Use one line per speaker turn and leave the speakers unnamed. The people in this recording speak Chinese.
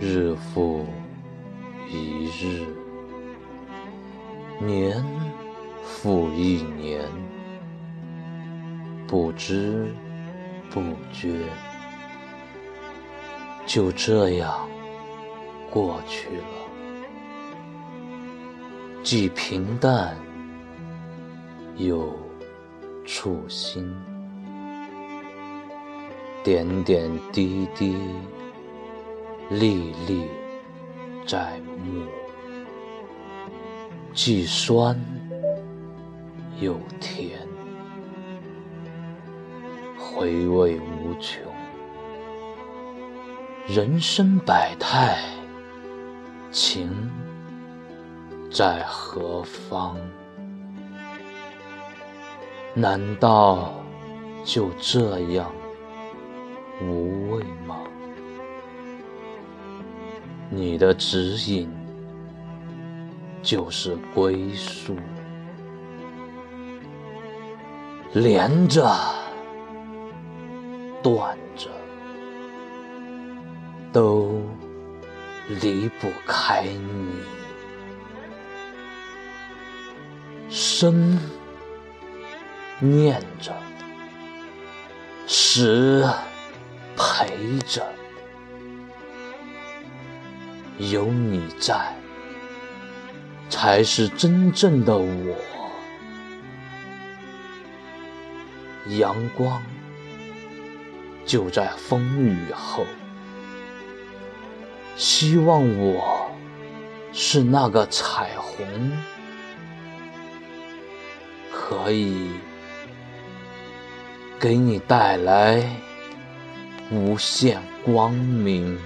日复一日，年复一年，不知不觉就这样过去了，既平淡又触心，点点滴滴。历历在目，既酸又甜，回味无穷。人生百态，情在何方？难道就这样无畏吗？你的指引就是归宿，连着断着都离不开你，生念着，死陪着。有你在，才是真正的我。阳光就在风雨后，希望我是那个彩虹，可以给你带来无限光明。